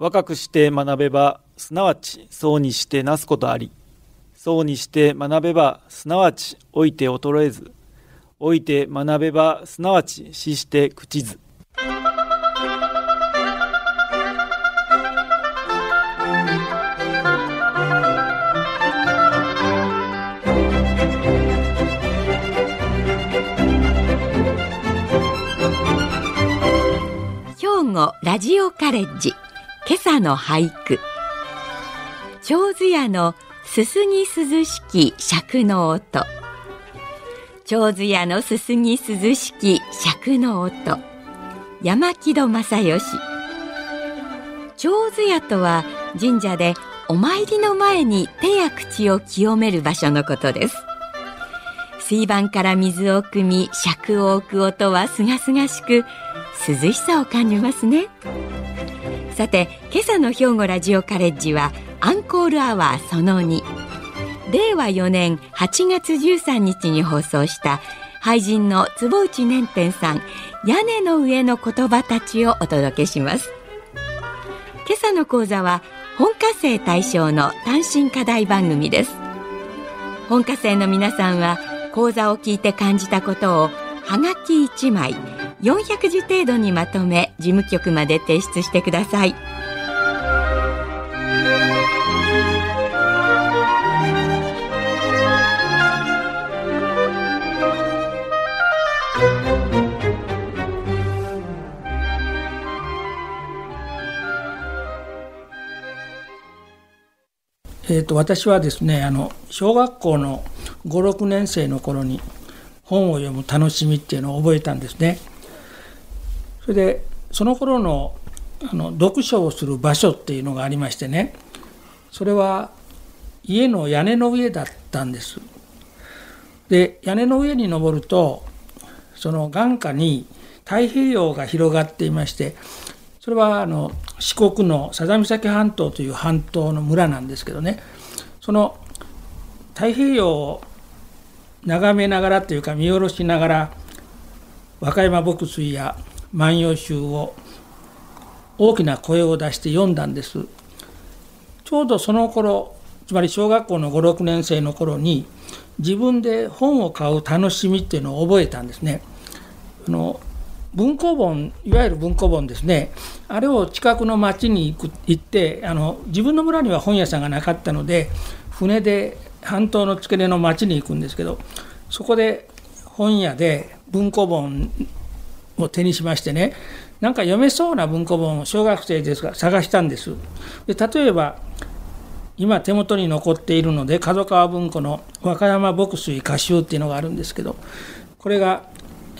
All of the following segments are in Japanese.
若くして学べばすなわちそうにしてなすことあり。そうにして学べばすなわち老いて衰えず。老いて学べばすなわち死して朽ちず。兵庫ラジオカレッジ。今朝の俳句。長津屋のすすぎ涼しき尺の音。長津屋のすすぎ涼しき尺の音。山木戸正義。長津屋とは神社でお参りの前に手や口を清める場所のことです。水盤から水を汲み尺を置く音はすがすがしく涼しさを感じますね。さて今朝の兵庫ラジオカレッジはアンコールアワーその2令和4年8月13日に放送した俳人の坪内年天さん屋根の上の言葉たちをお届けします。今朝の講座は本科生対象の単身課題番組です。本科生の皆さんは講座を聞いて感じたことをはがき1枚400字程度にまとめ事務局まで提出してくださいえーと、私はですねあの小学校の56年生の頃に本を読む楽しみっていうのを覚えたんですね。それでその頃のあの読書をする場所っていうのがありましてねそれは家の屋根の上だったんです。で屋根の上に登るとその眼下に太平洋が広がっていましてそれはあの四国の佐々岬半島という半島の村なんですけどねその太平洋を眺めながらというか見下ろしながら和歌山牧水や万葉集を大きな声を出して読んだんです。ちょうどその頃つまり小学校の56年生の頃に自分で本を買う楽しみっていうのを覚えたんですね。あの文庫本いわゆる文庫本ですね。あれを近くの町に行く行ってあの自分の村には本屋さんがなかったので船で半島の付け根の町に行くんですけどそこで本屋で文庫本を手にしましてねなんか読めそうな文庫本を小学生ですが探したんですで例えば今手元に残っているので角川文庫の和歌山牧水歌集っていうのがあるんですけどこれが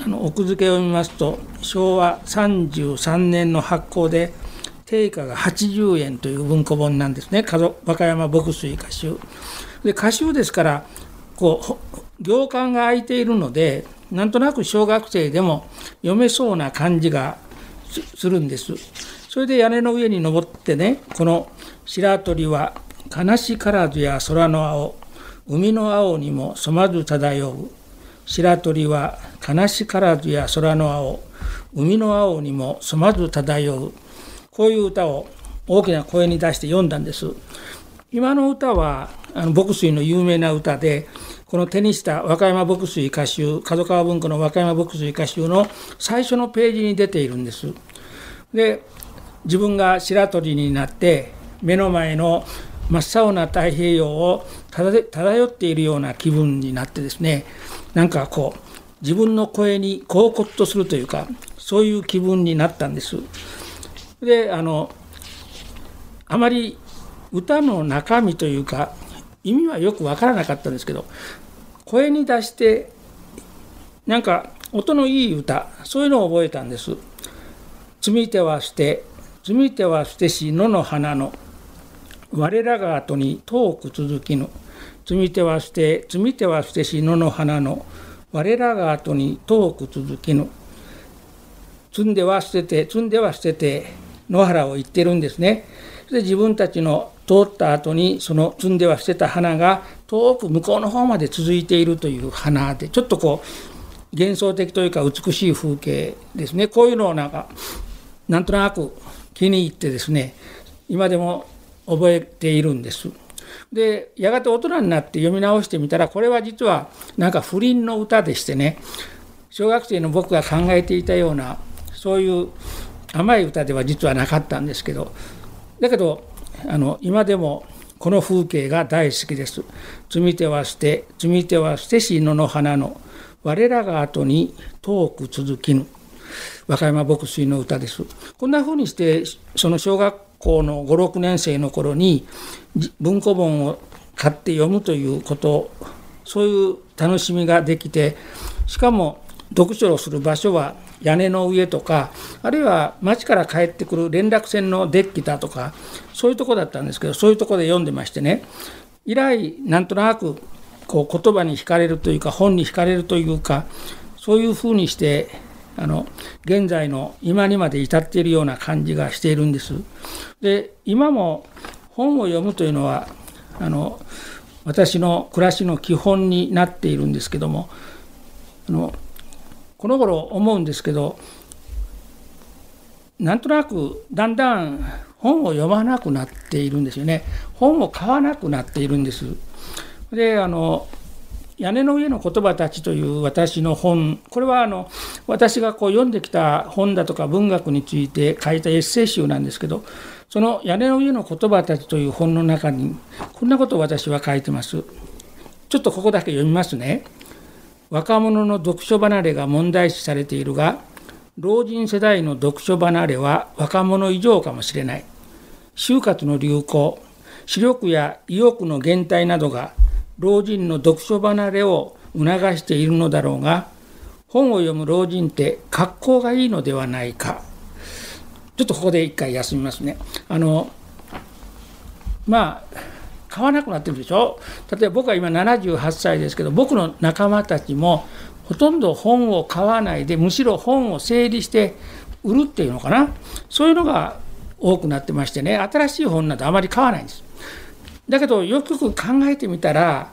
あの奥付けを見ますと昭和33年の発行で定価が80円という文庫本なんですね和歌山牧水歌集。で歌集ですからこう行間が空いているのでなんとなく小学生でも読めそうな感じがするんです。それで屋根の上に登ってねこの白鳥は悲しからずや空の青海の青にも染まず漂う。白鳥は悲しからずや空の青海の青にも染まず漂う。こういう歌を大きな声に出して読んだんです。今の歌はあの牧水の有名な歌でこの手にした和歌山牧水歌集角川文庫の和歌山牧水歌集の最初のページに出ているんですで自分が白鳥になって目の前の真っ青な太平洋を漂っているような気分になってですねなんかこう自分の声にこうこっとするというかそういう気分になったんです。であのあまり歌の中身というか意味はよく分からなかったんですけど声に出してなんか音のいい歌そういうのを覚えたんです。積み手は捨て積み手は捨てし野の花の我らが後に遠く続きぬ積み手は捨て積み手は捨てし野の花の我らが後に遠く続きぬ積んでは捨てて積んでは捨てて野原を行ってるんですねで自分たちの通った後にその積んでは捨てた花が遠く向こうの方まで続いているという花でちょっとこう幻想的というか美しい風景ですねこういうのをなんかなんとなく気に入ってですね今でも覚えているんです。でやがて大人になって読み直してみたらこれは実はなんか不倫の歌でしてね小学生の僕が考えていたようなそういう甘い歌では実はなかったんですけどだけどあの今でもこの風景が大好きです。積み手は捨て積み手は捨てし野の花の我らが後に遠く続きぬ和歌山牧水の歌です。こんな風にしてその小学校の56年生の頃に文庫本を買って読むということそういう楽しみができてしかも読書をする場所は屋根の上とかあるいは町から帰ってくる連絡船のデッキだとかそういうとこだったんですけどそういうとこで読んでましてね以来なんとなくこう言葉に惹かれるというか本に惹かれるというかそういうふうにしてあの現在の今にまで至っているような感じがしているんです。で今も本を読むというのはあの私の暮らしの基本になっているんですけどもあのこの頃思うんですけどなんとなくだんだん本を読まなくなっているんですよね。本を買わなくなっているんです。であの屋根の上の言葉たちという私の本これはあの私がこう読んできた本だとか文学について書いたエッセイ集なんですけどその屋根の上の言葉たちという本の中にこんなことを私は書いてます。ちょっとここだけ読みますね。若者の読書離れが問題視されているが老人世代の読書離れは若者以上かもしれない。就活の流行視力や意欲の減退などが老人の読書離れを促しているのだろうが本を読む老人って格好がいいのではないか。ちょっとここで一回休みますね。あのまあ買わなくなってるでしょ？例えば僕は今78歳ですけど僕の仲間たちもほとんど本を買わないでむしろ本を整理して売るっていうのかな？そういうのが多くなってましてね新しい本などあまり買わないんです。だけどよくよく考えてみたら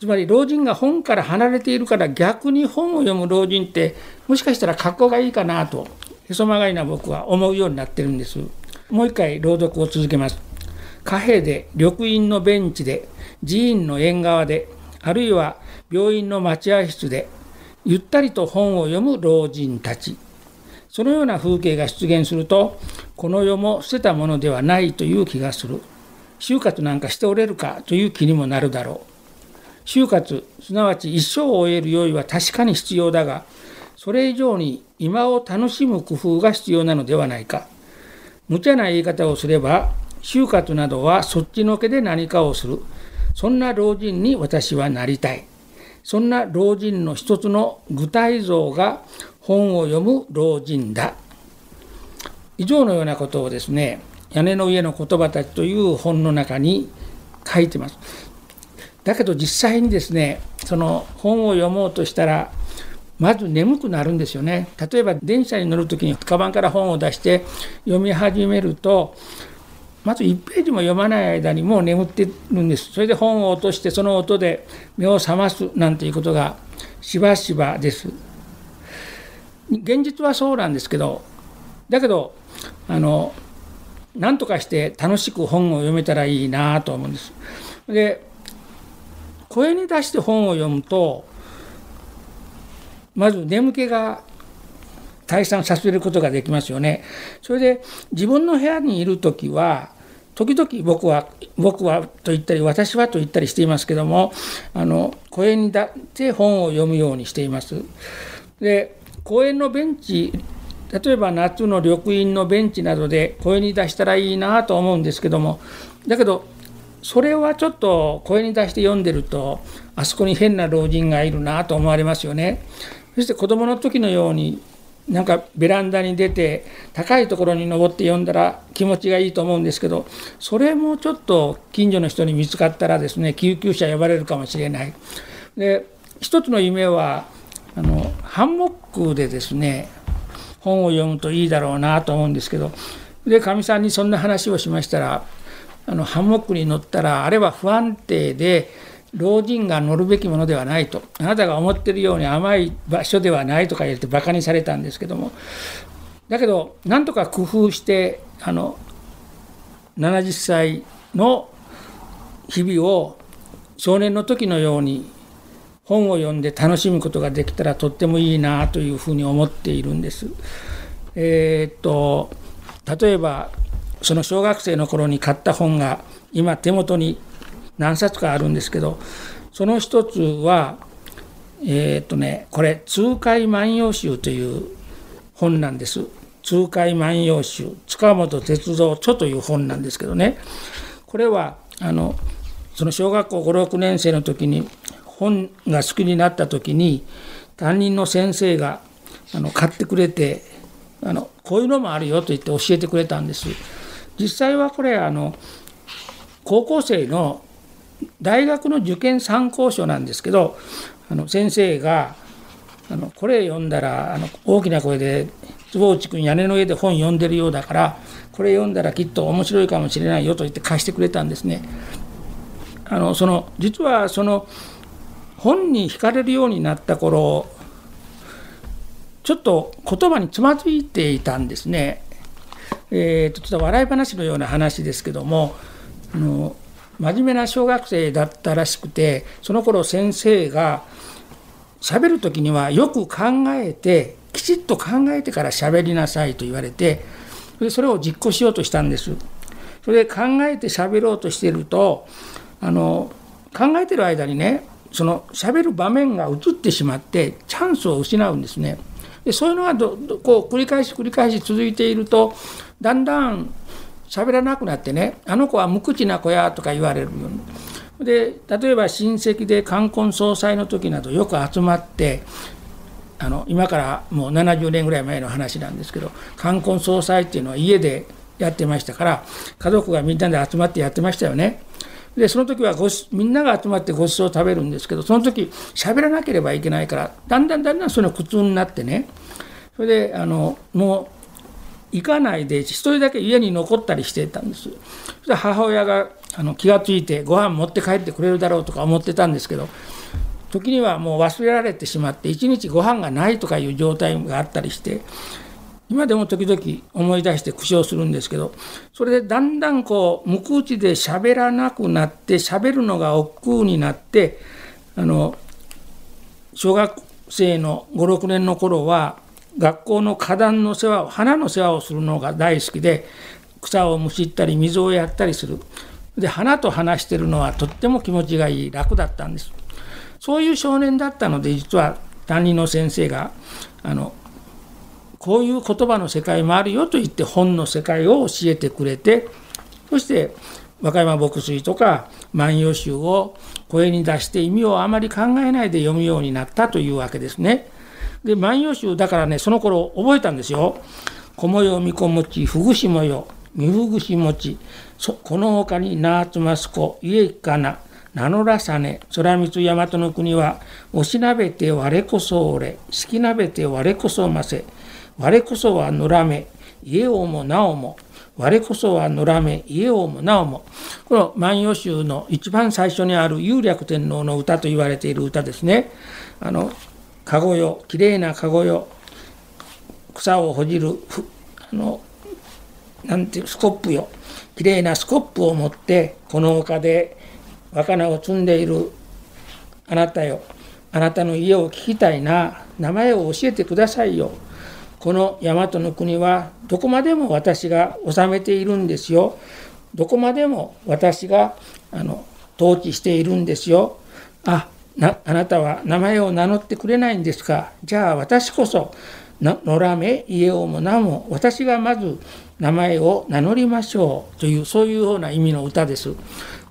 つまり老人が本から離れているから逆に本を読む老人ってもしかしたら格好がいいかなとへそ曲がりな僕は思うようになってるんです。もう一回朗読を続けます。貨幣で緑院のベンチで寺院の縁側であるいは病院の待合室でゆったりと本を読む老人たち。そのような風景が出現するとこの世も捨てたものではないという気がする。就活なんかしておれるかという気にもなるだろう。就活すなわち一生を終える用意は確かに必要だがそれ以上に今を楽しむ工夫が必要なのではないか。無茶な言い方をすれば就活などはそっちのけで何かをする。そんな老人に私はなりたい。そんな老人の一つの具体像が本を読む老人だ。以上のようなことをですね、屋根の上の言葉たちという本の中に書いてます。だけど実際にですね、その本を読もうとしたら、まず眠くなるんですよね。例えば電車に乗る時にカバンから本を出して読み始めるとまず1ページも読まない間にもう眠ってるんです。それで本を落としてその音で目を覚ますなんていうことがしばしばです。現実はそうなんですけどだけどあの何とかして楽しく本を読めたらいいなと思うんです。で声に出して本を読むとまず眠気が退散させることができますよね。それで自分の部屋にいる時は時々僕は僕はと言ったり私はと言ったりしていますけどもあの公園に立って本を読むようにしています。で公園のベンチ例えば夏の緑院のベンチなどで声に出したらいいなと思うんですけどもだけどそれはちょっと声に出して読んでるとあそこに変な老人がいるなと思われますよね。そして子供の時のようになんかベランダに出て高いところに登って読んだら気持ちがいいと思うんですけどそれもちょっと近所の人に見つかったらですね救急車呼ばれるかもしれない。で一つの夢はあのハンモックでですね本を読むといいだろうなと思うんですけどでかみさんにそんな話をしましたらあのハンモックに乗ったらあれは不安定で老人が乗るべきものではないとあなたが思ってるように甘い場所ではないとか言ってバカにされたんですけどもだけどなんとか工夫してあの70歳の日々を少年の時のように本を読んで楽しむことができたらとってもいいなというふうに思っているんです。えー、っと例えばその小学生の頃に買った本が今手元に何冊かあるんですけどその一つはえー、っとねこれ「痛快万葉集」という本なんです。痛快万葉集塚本鉄道著という本なんですけどねこれはあのその小学校56年生の時に本が好きになった時に担任の先生があの買ってくれてあのこういうのもあるよと言って教えてくれたんです。実際はこれあの高校生の大学の受験参考書なんですけどあの先生があのこれ読んだらあの大きな声で坪内君屋根の上で本読んでるようだからこれ読んだらきっと面白いかもしれないよと言って貸してくれたんですね。あのその実はその本に惹かれるようになった頃ちょっと言葉につまずいていたんですね。えーと、ちょっと笑い話のような話ですけどもあの真面目な小学生だったらしくてその頃先生が喋る時にはよく考えてきちっと考えてから喋りなさいと言われてそれを実行しようとしたんです。それで考えて喋ろうとしてるとあの考えてる間にねその喋る場面が移ってしまってチャンスを失うんですね。でそういうのがこう繰り返し繰り返し続いているとだんだん喋らなくなってねあの子は無口な子やとか言われるように。で例えば親戚で冠婚葬祭の時などよく集まってあの今からもう70年ぐらい前の話なんですけど冠婚葬祭っていうのは家でやってましたから家族がみんなで集まってやってましたよね。でその時はごみんなが集まってごちそうを食べるんですけどその時喋らなければいけないからだんだんだんだんその苦痛になってねそれであのもう行かないで一人だけ家に残ったりしてたんです。そし母親があの気が付いてご飯持って帰ってくれるだろうとか思ってたんですけど時にはもう忘れられてしまって一日ご飯がないとかいう状態があったりして今でも時々思い出して苦笑するんですけどそれでだんだんこう無口で喋らなくなって喋るのが億劫になってあの小学生の56年の頃は学校の花壇の世話を花の世話をするのが大好きで草をむしったり水をやったりするで花と話してるのはとっても気持ちがいい楽だったんですそういう少年だったので実は担任の先生があのこういう言葉の世界もあるよと言って本の世界を教えてくれてそして和歌山牧水とか万葉集を声に出して意味をあまり考えないで読むようになったというわけですね。で万葉集だからねその頃覚えたんですよ。小模様みこもちふぐしもよみふぐしもちこのほかになあつますこ家いかな名乗らさね空光大和の国はおしなべて我こそおれ好きなべて我こそませ我こそは野良め家王もなおも我こそは野良め家王もなおもこの万葉集の一番最初にある有略天皇の歌と言われている歌ですね。あの籠よきれいな籠よ草をほじるあのなんていうスコップよきれいなスコップを持ってこの丘で若菜を積んでいるあなたよあなたの家を聞きたいな名前を教えてくださいよこの大和の国はどこまでも私が治めているんですよ。どこまでも私があの統治しているんですよ。あなあなたは名前を名乗ってくれないんですか？じゃあ私こそ野良め家をも名も私がまず名前を名乗りましょうというそういうような意味の歌です。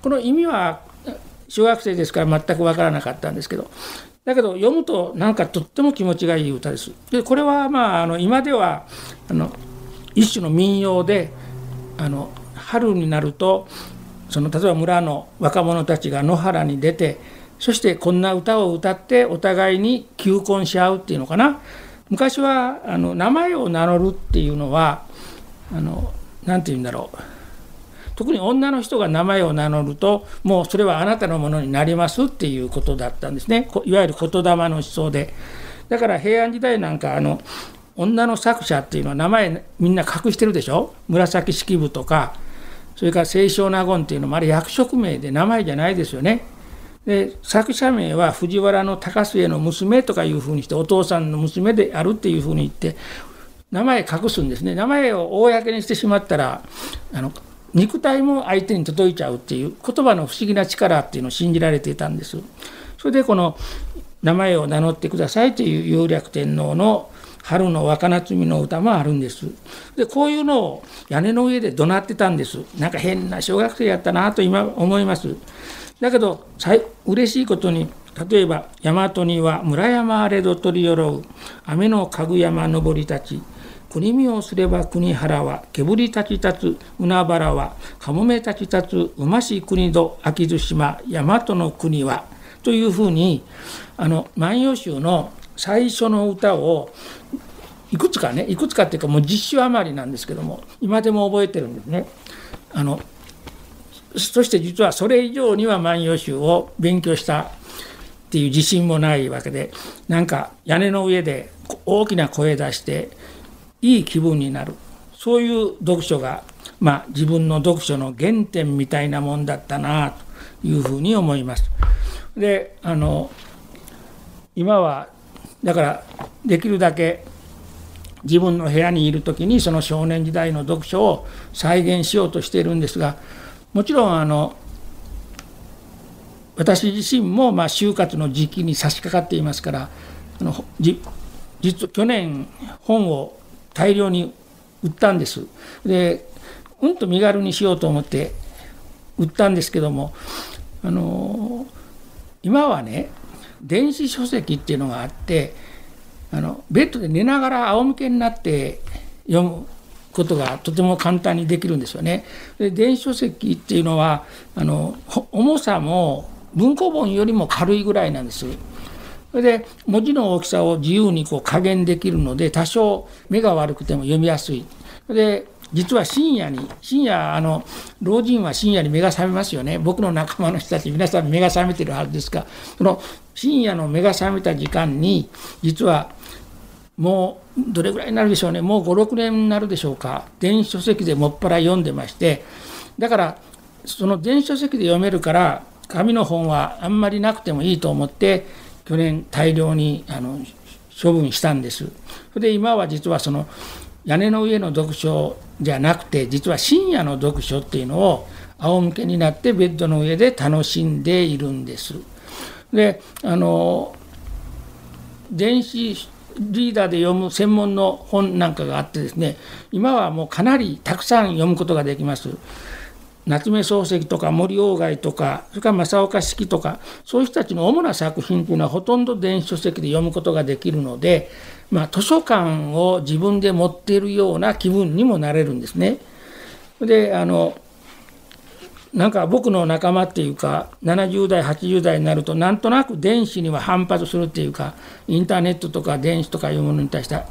この意味は小学生ですから全く分からなかったんですけどだけど読むとなんかとっても気持ちがいい歌です。でこれはまああの今ではあの一種の民謡であの春になるとその例えば村の若者たちが野原に出てそしてこんな歌を歌ってお互いに求婚し合うっていうのかな。昔はあの名前を名乗るっていうのは何て言うんだろう。特に女の人が名前を名乗るともうそれはあなたのものになりますっていうことだったんですね。いわゆる言霊の思想で。だから平安時代なんかあの女の作者っていうのは名前みんな隠してるでしょ。紫式部とかそれから清少納言っていうのもあれ役職名で名前じゃないですよね。で作者名は藤原の高末の娘とかいうふうにしてお父さんの娘であるっていうふうに言って名前隠すんですね名前を公にしてしまったらあの肉体も相手に届いちゃうっていう言葉の不思議な力っていうのを信じられていたんです。それでこの名前を名乗ってくださいという有略天皇の春の若夏美の歌もあるんです。でこういうのを屋根の上で怒鳴ってたんです。なんか変な小学生やったなと今思います。だけど嬉しいことに例えば大和には村山あれど取りよろう雨のかぐ山登り立ち国見をすれば国原は煙立ち立つ海原はかもめ立ち立つうまし国土秋津島大和の国はというふうにあの万葉集の最初の歌をいくつかねいくつかっていうかもう実習余りなんですけども今でも覚えてるんですね。あのそして実はそれ以上には万葉集を勉強したっていう自信もないわけでなんか屋根の上で大きな声出していい気分になるそういう読書が、まあ、自分の読書の原点みたいなもんだったなというふうに思います。であの今はだからできるだけ自分の部屋にいる時にその少年時代の読書を再現しようとしているんですがもちろんあの私自身もまあ就活の時期に差し掛かっていますからあのじ実去年本を大量に売ったんです。でうんと身軽にしようと思って売ったんですけどもあの今はね電子書籍っていうのがあってあのベッドで寝ながら仰向けになって読むことがとても簡単にできるんですよね。で電子書籍っていうのはあの重さも文庫本よりも軽いぐらいなんです。それで文字の大きさを自由にこう加減できるので多少目が悪くても読みやすい。で実は深夜に深夜あの老人は深夜に目が覚めますよね僕の仲間の人たち皆さん目が覚めてるはずですがその深夜の目が覚めた時間に実はもうどれぐらいになるでしょうねもう56年になるでしょうか電子書籍でもっぱら読んでましてだからその電子書籍で読めるから紙の本はあんまりなくてもいいと思って去年大量にあの処分したんです。それで今は実はその屋根の上の読書じゃなくて実は深夜の読書っていうのを仰向けになってベッドの上で楽しんでいるんです。であの電子リーダーで読む専門の本なんかがあってですね今はもうかなりたくさん読むことができます。夏目漱石とか森鴎外とかそれから正岡子規とかそういう人たちの主な作品というのはほとんど電子書籍で読むことができるので、まあ、図書館を自分で持っているような気分にもなれるんですね。であのなんか僕の仲間っていうか70代80代になるとなんとなく電子には反発するっていうかインターネットとか電子とかいうものに対して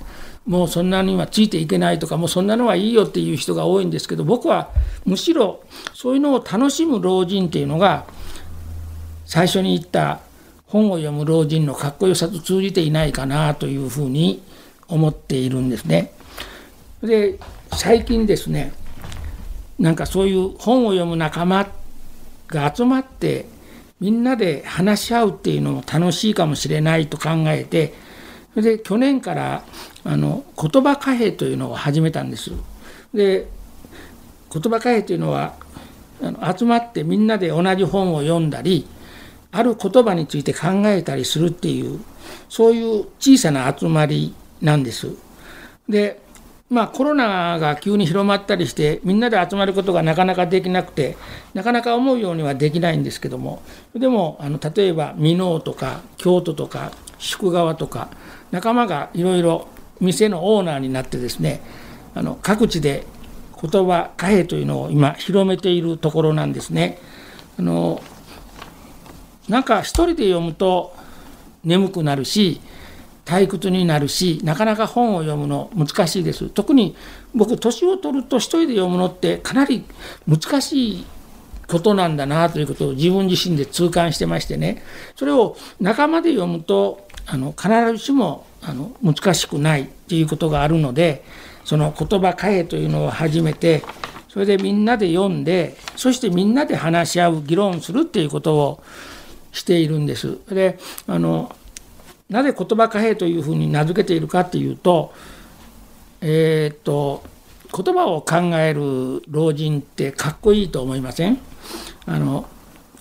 もうそんなにはついていけないとかもうそんなのはいいよっていう人が多いんですけど僕はむしろそういうのを楽しむ老人っていうのが最初に言った本を読む老人のかっこよさと通じていないかなというふうに思っているんですね。で最近ですねなんかそういう本を読む仲間が集まってみんなで話し合うっていうのも楽しいかもしれないと考えてそれで去年からあの言葉貨幣というのを始めたんです。で言葉貨幣というのはあの集まってみんなで同じ本を読んだりある言葉について考えたりするっていうそういう小さな集まりなんです。でまあ、コロナが急に広まったりしてみんなで集まることがなかなかできなくてなかなか思うようにはできないんですけどもでもあの例えば箕面とか京都とか宿川とか仲間がいろいろ店のオーナーになってですねあの各地で言葉貨幣というのを今広めているところなんですね。あのなんか一人で読むと眠くなるし退屈になるしなかなか本を読むの難しいです特に僕年を取ると一人で読むのってかなり難しいことなんだなということを自分自身で痛感してましてねそれを仲間で読むとあの必ずしもあの難しくないということがあるのでその言葉変えというのを始めてそれでみんなで読んでそしてみんなで話し合う議論するっていうことをしているんです。であのなぜ言葉貨幣というふうに名付けているかっていうとえー、っと言葉を考える老人ってかっこいいと思いません？あの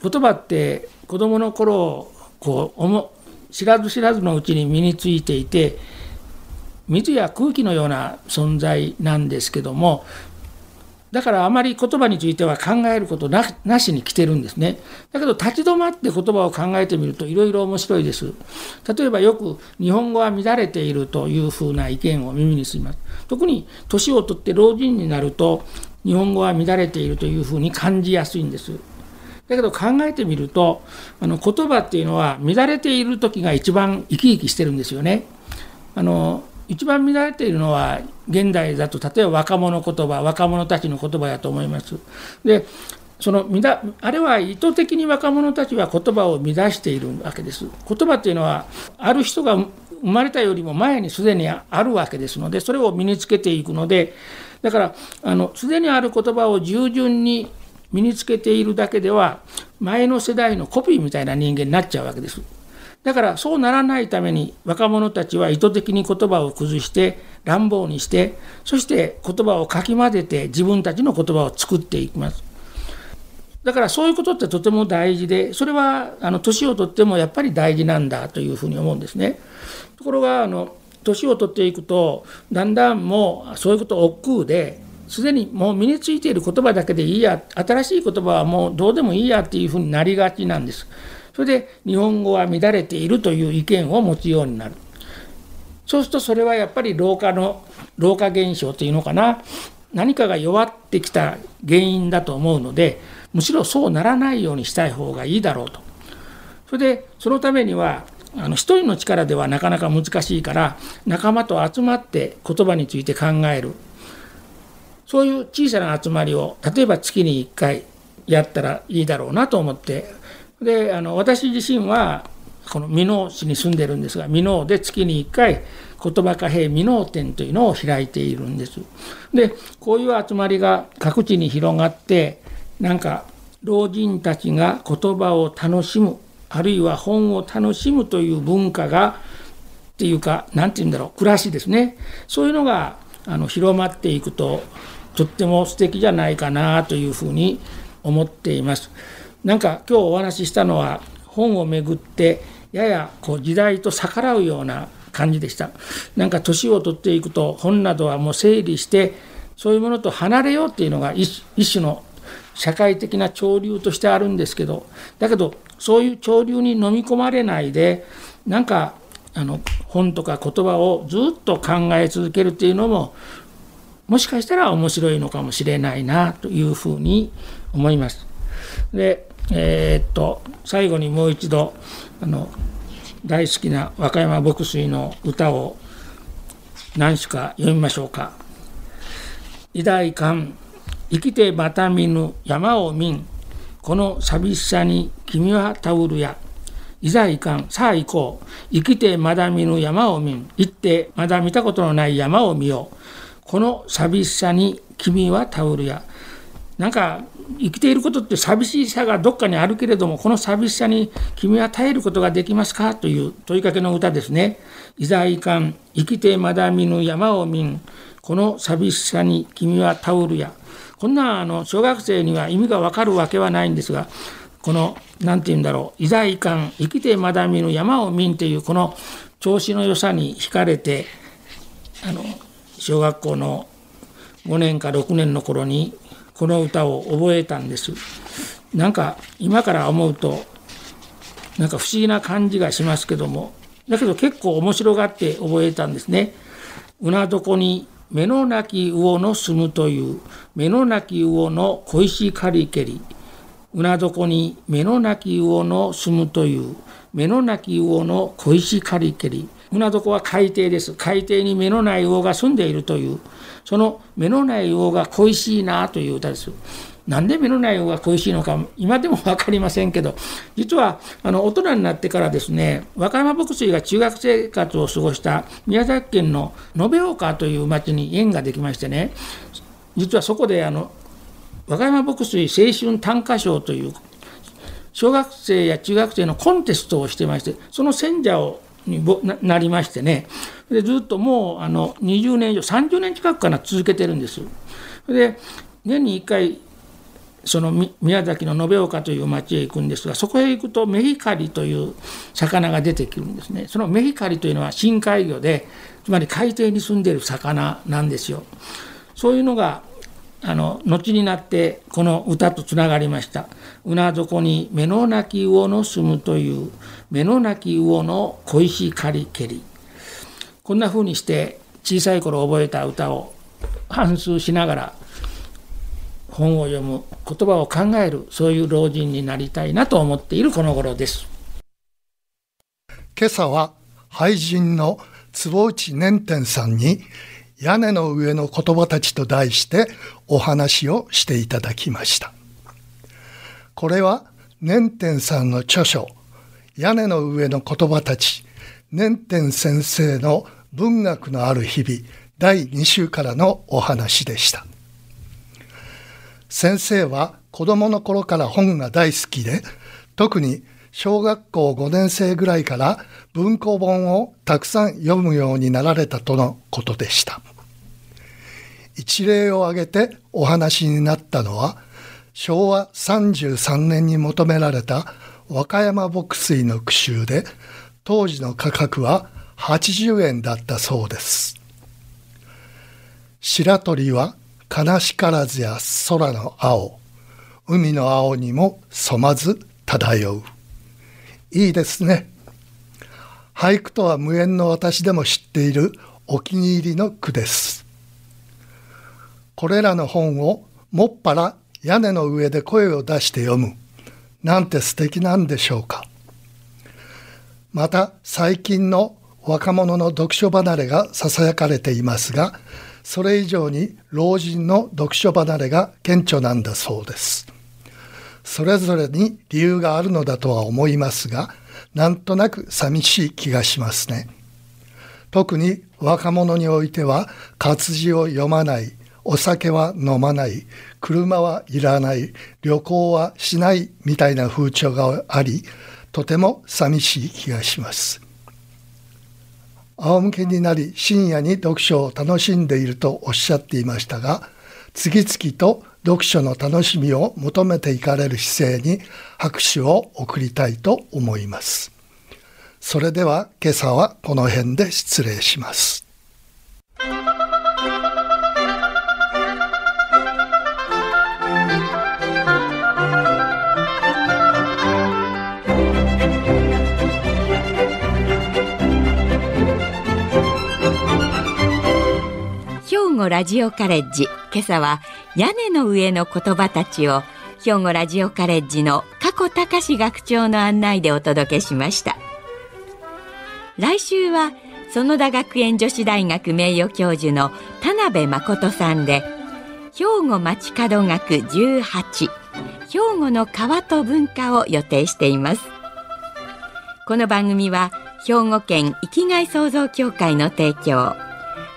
言葉って子どもの頃こう知らず知らずのうちに身についていて水や空気のような存在なんですけどもだからあまり言葉については考えることなしに来てるんですね。だけど立ち止まって言葉を考えてみるといろいろ面白いです。例えばよく日本語は乱れているというふうな意見を耳にします。特に年を取って老人になると日本語は乱れているというふうに感じやすいんです。だけど考えてみるとあの言葉っていうのは乱れている時が一番生き生きしてるんですよね。あの一番乱れているのは現代だと例えば若者言葉若者たちの言葉やと思います。でそのあれは意図的に若者たちは言葉を乱しているわけです。言葉っていうのはある人が生まれたよりも前にすでにあるわけですのでそれを身につけていくのでだからあのすでにある言葉を従順に身につけているだけでは前の世代のコピーみたいな人間になっちゃうわけです。だからそうならないために若者たちは意図的に言葉を崩して乱暴にしてそして言葉をかき混ぜて自分たちの言葉を作っていきます。だからそういうことってとても大事でそれはあの年をとってもやっぱり大事なんだというふうに思うんですね。ところがあの年を取っていくとだんだんもうそういうことを億劫ですでにもう身についている言葉だけでいいや新しい言葉はもうどうでもいいやっていうふうになりがちなんです。それで日本語は乱れているという意見を持つようになる。そうするとそれはやっぱり老化の老化現象というのかな何かが弱ってきた原因だと思うのでむしろそうならないようにしたい方がいいだろうと。それでそのためにはあの一人の力ではなかなか難しいから仲間と集まって言葉について考えるそういう小さな集まりを例えば月に1回やったらいいだろうなと思ってであの私自身はこの箕面市に住んでるんですが箕面で月に1回言葉貨幣箕面展というのを開いているんです。でこういう集まりが各地に広がってなんか老人たちが言葉を楽しむあるいは本を楽しむという文化がっていうか何て言うんだろう暮らしですねそういうのがあの広まっていくととっても素敵じゃないかなというふうに思っています。なんか今日お話ししたのは本をめぐってややこう時代と逆らうような感じでしたなんか年を取っていくと本などはもう整理してそういうものと離れようっていうのが一種の社会的な潮流としてあるんですけどだけどそういう潮流に飲み込まれないでなんかあの本とか言葉をずっと考え続けるっていうのももしかしたら面白いのかもしれないなというふうに思います。でえー、っと最後にもう一度あの大好きな和歌山牧水の歌を何首か読みましょうか。偉大観生きてまた見ぬ山を見んこの寂しさに君はたうるや。いざいかん、さあ行こう。生きてまだ見ぬ山を見ん。行ってまだ見たことのない山を見よう。この寂しさに君はたうるや。なんか生きていることって寂しさがどっかにあるけれどもこの寂しさに君は耐えることができますか？という問いかけの歌ですね。いざいかん生きてまだ見ぬ山を見ん。この寂しさに君はタオルや。こんなあの小学生には意味がわかるわけはないんですがこの何て言うんだろう。いざいかん生きてまだ見ぬ山を見んっていうこの調子の良さに惹かれてあの小学校の5年か6年の頃にこの歌を覚えたんです。なんか今から思うとなんか不思議な感じがしますけども。だけど結構面白がって覚えたんですね。うな床に目のなき魚の住むという目のなき魚の小石刈り蹴り。うな床に目のなき魚の住むという目のなき魚の小石刈り蹴り。船床は海底です。海底に目のない魚が住んでいるという。その目のない魚が恋しいなという歌です。なんで目のない魚が恋しいのか今でも分かりませんけど実はあの大人になってからですね和歌山牧水が中学生活を過ごした宮崎県の延岡という町に縁ができましてね実はそこであの和歌山牧水青春短歌賞という小学生や中学生のコンテストをしてましてその選者をになりましてね。でずっともうあの20年以上30年近くかな続けてるんです。で年に1回その宮崎の延岡という町へ行くんですがそこへ行くとメヒカリという魚が出てくるんですね。そのメヒカリというのは深海魚でつまり海底に住んでいる魚なんですよ。そういうのがあの後になってこの歌とつながりました「うな底に目のなき魚の住む」という目のなき魚の小石狩り蹴り。こんな風にして小さい頃覚えた歌を反芻しながら本を読む言葉を考えるそういう老人になりたいなと思っているこの頃です。今朝は俳人の坪内年天さんに屋根の上の言葉たちと題してお話をしていただきました。これは年天さんの著書屋根の上の言葉たち年天先生の文学のある日々第2週からのお話でした。先生は子供の頃から本が大好きで、特に小学校5年生ぐらいから文庫本をたくさん読むようになられたとのことでした。一例を挙げてお話になったのは、昭和33年に求められた和歌山牧水の句集で、当時の価格は80円だったそうです。白鳥は悲しからずや空の青海の青にも染まず漂ういいですね。俳句とは無縁の私でも知っているお気に入りの句です。これらの本をもっぱら屋根の上で声を出して読むなんて素敵なんでしょうか。また最近の若者の読書離れがささやかれていますがそれ以上に老人の読書離れが顕著なんだそうです。それぞれに理由があるのだとは思いますが、なんとなく寂しい気がしますね。特に若者においては活字を読まない、お酒は飲まない、車はいらない、旅行はしないみたいな風潮があり、とても寂しい気がします。仰向けになり深夜に読書を楽しんでいるとおっしゃっていましたが次々と読書の楽しみを求めていかれる姿勢に拍手を送りたいと思います。それでは今朝はこの辺で失礼します。兵庫ラジオカレッジ今朝は屋根の上の言葉たちを兵庫ラジオカレッジの加古隆学長の案内でお届けしました。来週は園田学園女子大学名誉教授の田辺誠さんで兵庫町角学18兵庫の川と文化を予定しています。この番組は兵庫県生きがい創造協会の提供。